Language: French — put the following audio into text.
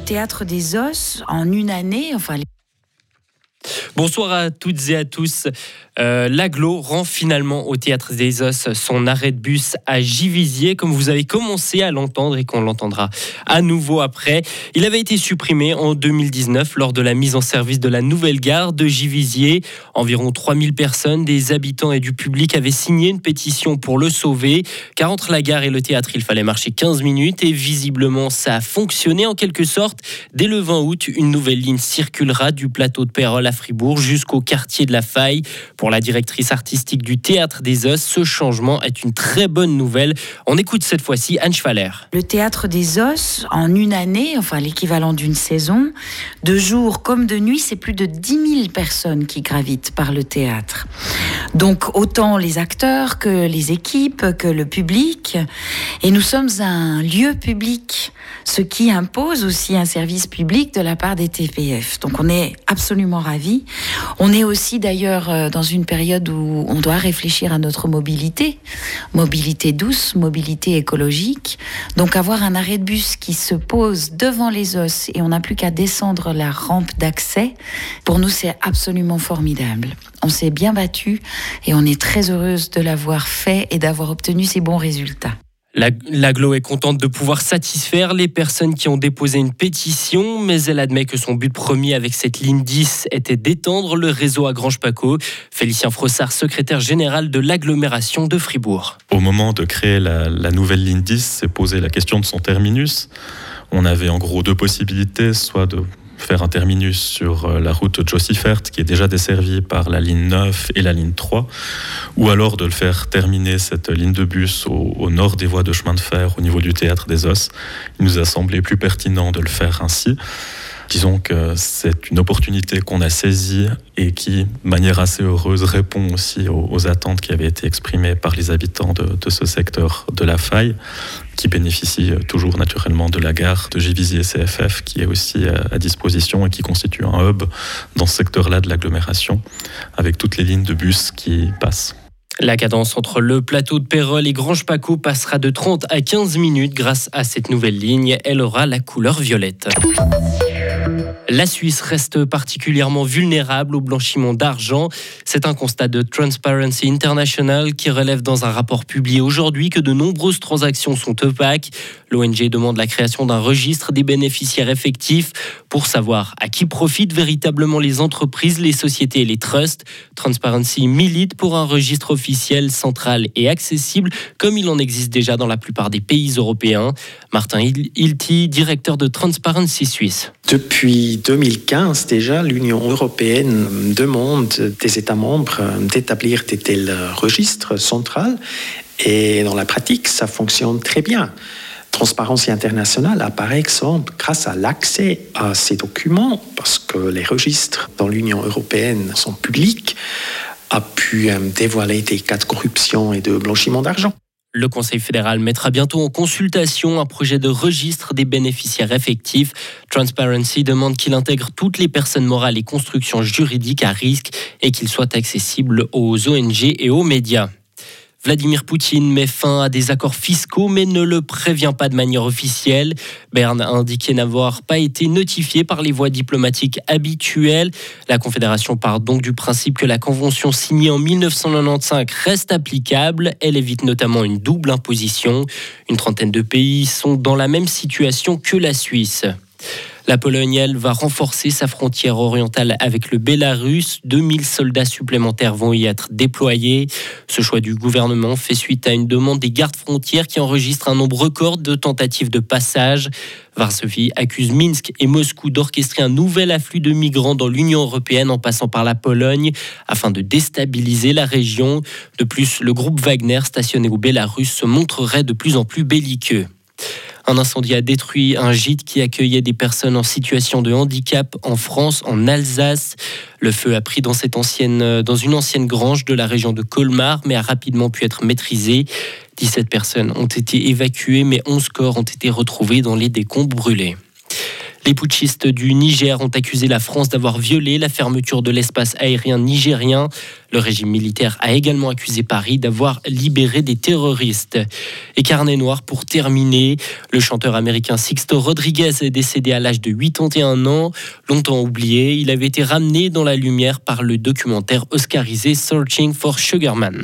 théâtre des os, en une année, enfin. Bonsoir à toutes et à tous. Euh, L'aglo rend finalement au Théâtre des Os son arrêt de bus à Givisier, comme vous avez commencé à l'entendre et qu'on l'entendra à nouveau après. Il avait été supprimé en 2019 lors de la mise en service de la nouvelle gare de Givisier. Environ 3000 personnes, des habitants et du public avaient signé une pétition pour le sauver, car entre la gare et le théâtre, il fallait marcher 15 minutes et visiblement ça a fonctionné en quelque sorte. Dès le 20 août, une nouvelle ligne circulera du plateau de Pérol à Fribourg jusqu'au quartier de la Faille. Pour la directrice artistique du Théâtre des Os, ce changement est une très bonne nouvelle. On écoute cette fois-ci Anne Schwaller. Le Théâtre des Os, en une année, enfin l'équivalent d'une saison, de jour comme de nuit, c'est plus de 10 000 personnes qui gravitent par le théâtre. Donc autant les acteurs que les équipes, que le public. Et nous sommes un lieu public, ce qui impose aussi un service public de la part des TPF. Donc on est absolument ravis. On est aussi d'ailleurs euh, dans une période où on doit réfléchir à notre mobilité, mobilité douce, mobilité écologique. Donc avoir un arrêt de bus qui se pose devant les os et on n'a plus qu'à descendre la rampe d'accès, pour nous c'est absolument formidable. On s'est bien battu et on est très heureuse de l'avoir fait et d'avoir obtenu ces bons résultats. L'aglo est contente de pouvoir satisfaire les personnes qui ont déposé une pétition, mais elle admet que son but premier avec cette ligne 10 était d'étendre le réseau à Grange-Paco. Félicien Frossard, secrétaire général de l'agglomération de Fribourg. Au moment de créer la, la nouvelle ligne 10, s'est posé la question de son terminus. On avait en gros deux possibilités, soit de un terminus sur euh, la route Jossifert, qui est déjà desservie par la ligne 9 et la ligne 3, ou alors de le faire terminer cette ligne de bus au, au, nord des voies de chemin de fer au niveau du théâtre des Os. Il nous a semblé plus pertinent de le faire ainsi. Disons que c'est une opportunité qu'on a saisie et qui, de manière assez heureuse, répond aussi aux, attentes qui avaient été exprimées par les habitants de, ce secteur de la faille, qui bénéficie toujours naturellement de la gare de Givisier CFF, qui est aussi à, à disposition et qui constitue un hub dans ce secteur-là de l'agglomération, avec toutes les lignes de bus qui passent. La cadence entre le plateau de Pérol et Grange-Paco passera de 30 à 15 minutes grâce à cette nouvelle ligne. Elle aura la couleur violette. La Suisse reste particulièrement vulnérable au blanchiment d'argent. C'est un constat de Transparency International qui relève dans un rapport publié aujourd'hui que de nombreuses transactions sont opaques. L'ONG demande la création d'un registre des bénéficiaires effectifs pour savoir à qui profitent véritablement les entreprises, les sociétés et les trusts. Transparency milite pour un registre officiel, central et accessible, comme il en existe déjà dans la plupart des pays européens. Martin Hilti, directeur de Transparency Suisse. Depuis 2015 déjà, l'Union européenne demande des États membres d'établir des tels registres centrales et dans la pratique, ça fonctionne très bien. Transparence internationale a par exemple, grâce à l'accès à ces documents, parce que les registres dans l'Union européenne sont publics, a pu dévoiler des cas de corruption et de blanchiment d'argent. Le Conseil fédéral mettra bientôt en consultation un projet de registre des bénéficiaires effectifs. Transparency demande qu'il intègre toutes les personnes morales et constructions juridiques à risque et qu'il soit accessible aux ONG et aux médias. Vladimir Poutine met fin à des accords fiscaux mais ne le prévient pas de manière officielle. Berne a indiqué n'avoir pas été notifié par les voies diplomatiques habituelles. La Confédération part donc du principe que la convention signée en 1995 reste applicable. Elle évite notamment une double imposition. Une trentaine de pays sont dans la même situation que la Suisse. La Pologne, va renforcer sa frontière orientale avec le Bélarus. 2000 soldats supplémentaires vont y être déployés. Ce choix du gouvernement fait suite à une demande des gardes frontières qui enregistrent un nombre record de tentatives de passage. Varsovie accuse Minsk et Moscou d'orchestrer un nouvel afflux de migrants dans l'Union européenne en passant par la Pologne afin de déstabiliser la région. De plus, le groupe Wagner stationné au Bélarus se montrerait de plus en plus belliqueux. Un incendie a détruit un gîte qui accueillait des personnes en situation de handicap en France, en Alsace. Le feu a pris dans, dans une ancienne grange de la région de Colmar, mais a rapidement pu être maîtrisé. 17 personnes ont été évacuées, mais 11 corps ont été retrouvés dans les décombres brûlés. Les putschistes du Niger ont accusé la France d'avoir violé la fermeture de l'espace aérien nigérien. Le régime militaire a également accusé Paris d'avoir libéré des terroristes. Et carnet noir pour terminer, le chanteur américain Sixto Rodriguez est décédé à l'âge de 81 ans. Longtemps oublié, il avait été ramené dans la lumière par le documentaire oscarisé Searching for Sugarman.